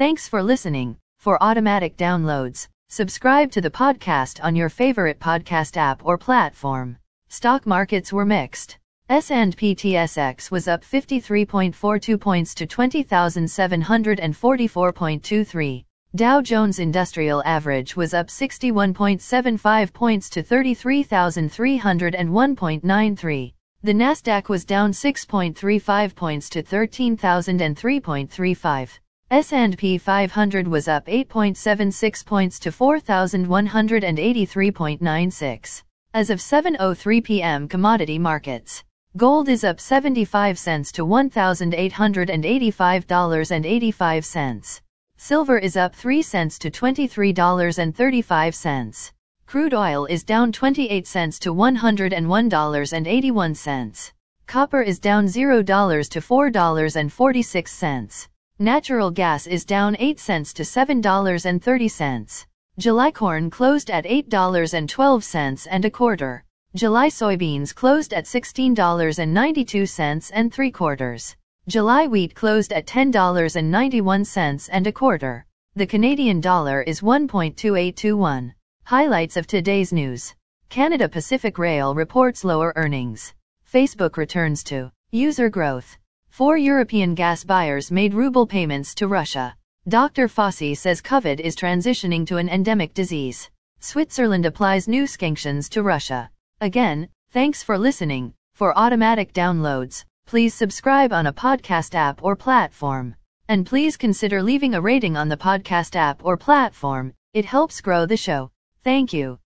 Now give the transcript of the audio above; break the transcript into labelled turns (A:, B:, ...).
A: Thanks for listening. For automatic downloads, subscribe to the podcast on your favorite podcast app or platform. Stock markets were mixed. S&P TSX was up 53.42 points to 20,744.23. Dow Jones Industrial Average was up 61.75 points to 33,301.93. The Nasdaq was down 6.35 points to 13,003.35. S&P 500 was up 8.76 points to 4,183.96. As of 7:03 p.m. commodity markets. Gold is up 75 cents to $1,885.85. Silver is up 3 cents to $23.35. Crude oil is down 28 cents to $101.81. Copper is down $0 to $4.46. Natural gas is down 8 cents to $7.30. July corn closed at $8.12 and a quarter. July soybeans closed at $16.92 and three quarters. July wheat closed at $10.91 and a quarter. The Canadian dollar is 1.2821. Highlights of today's news. Canada Pacific Rail reports lower earnings. Facebook returns to user growth. Four European gas buyers made ruble payments to Russia. Dr. Fauci says COVID is transitioning to an endemic disease. Switzerland applies new sanctions to Russia. Again, thanks for listening. For automatic downloads, please subscribe on a podcast app or platform. And please consider leaving a rating on the podcast app or platform. It helps grow the show. Thank you.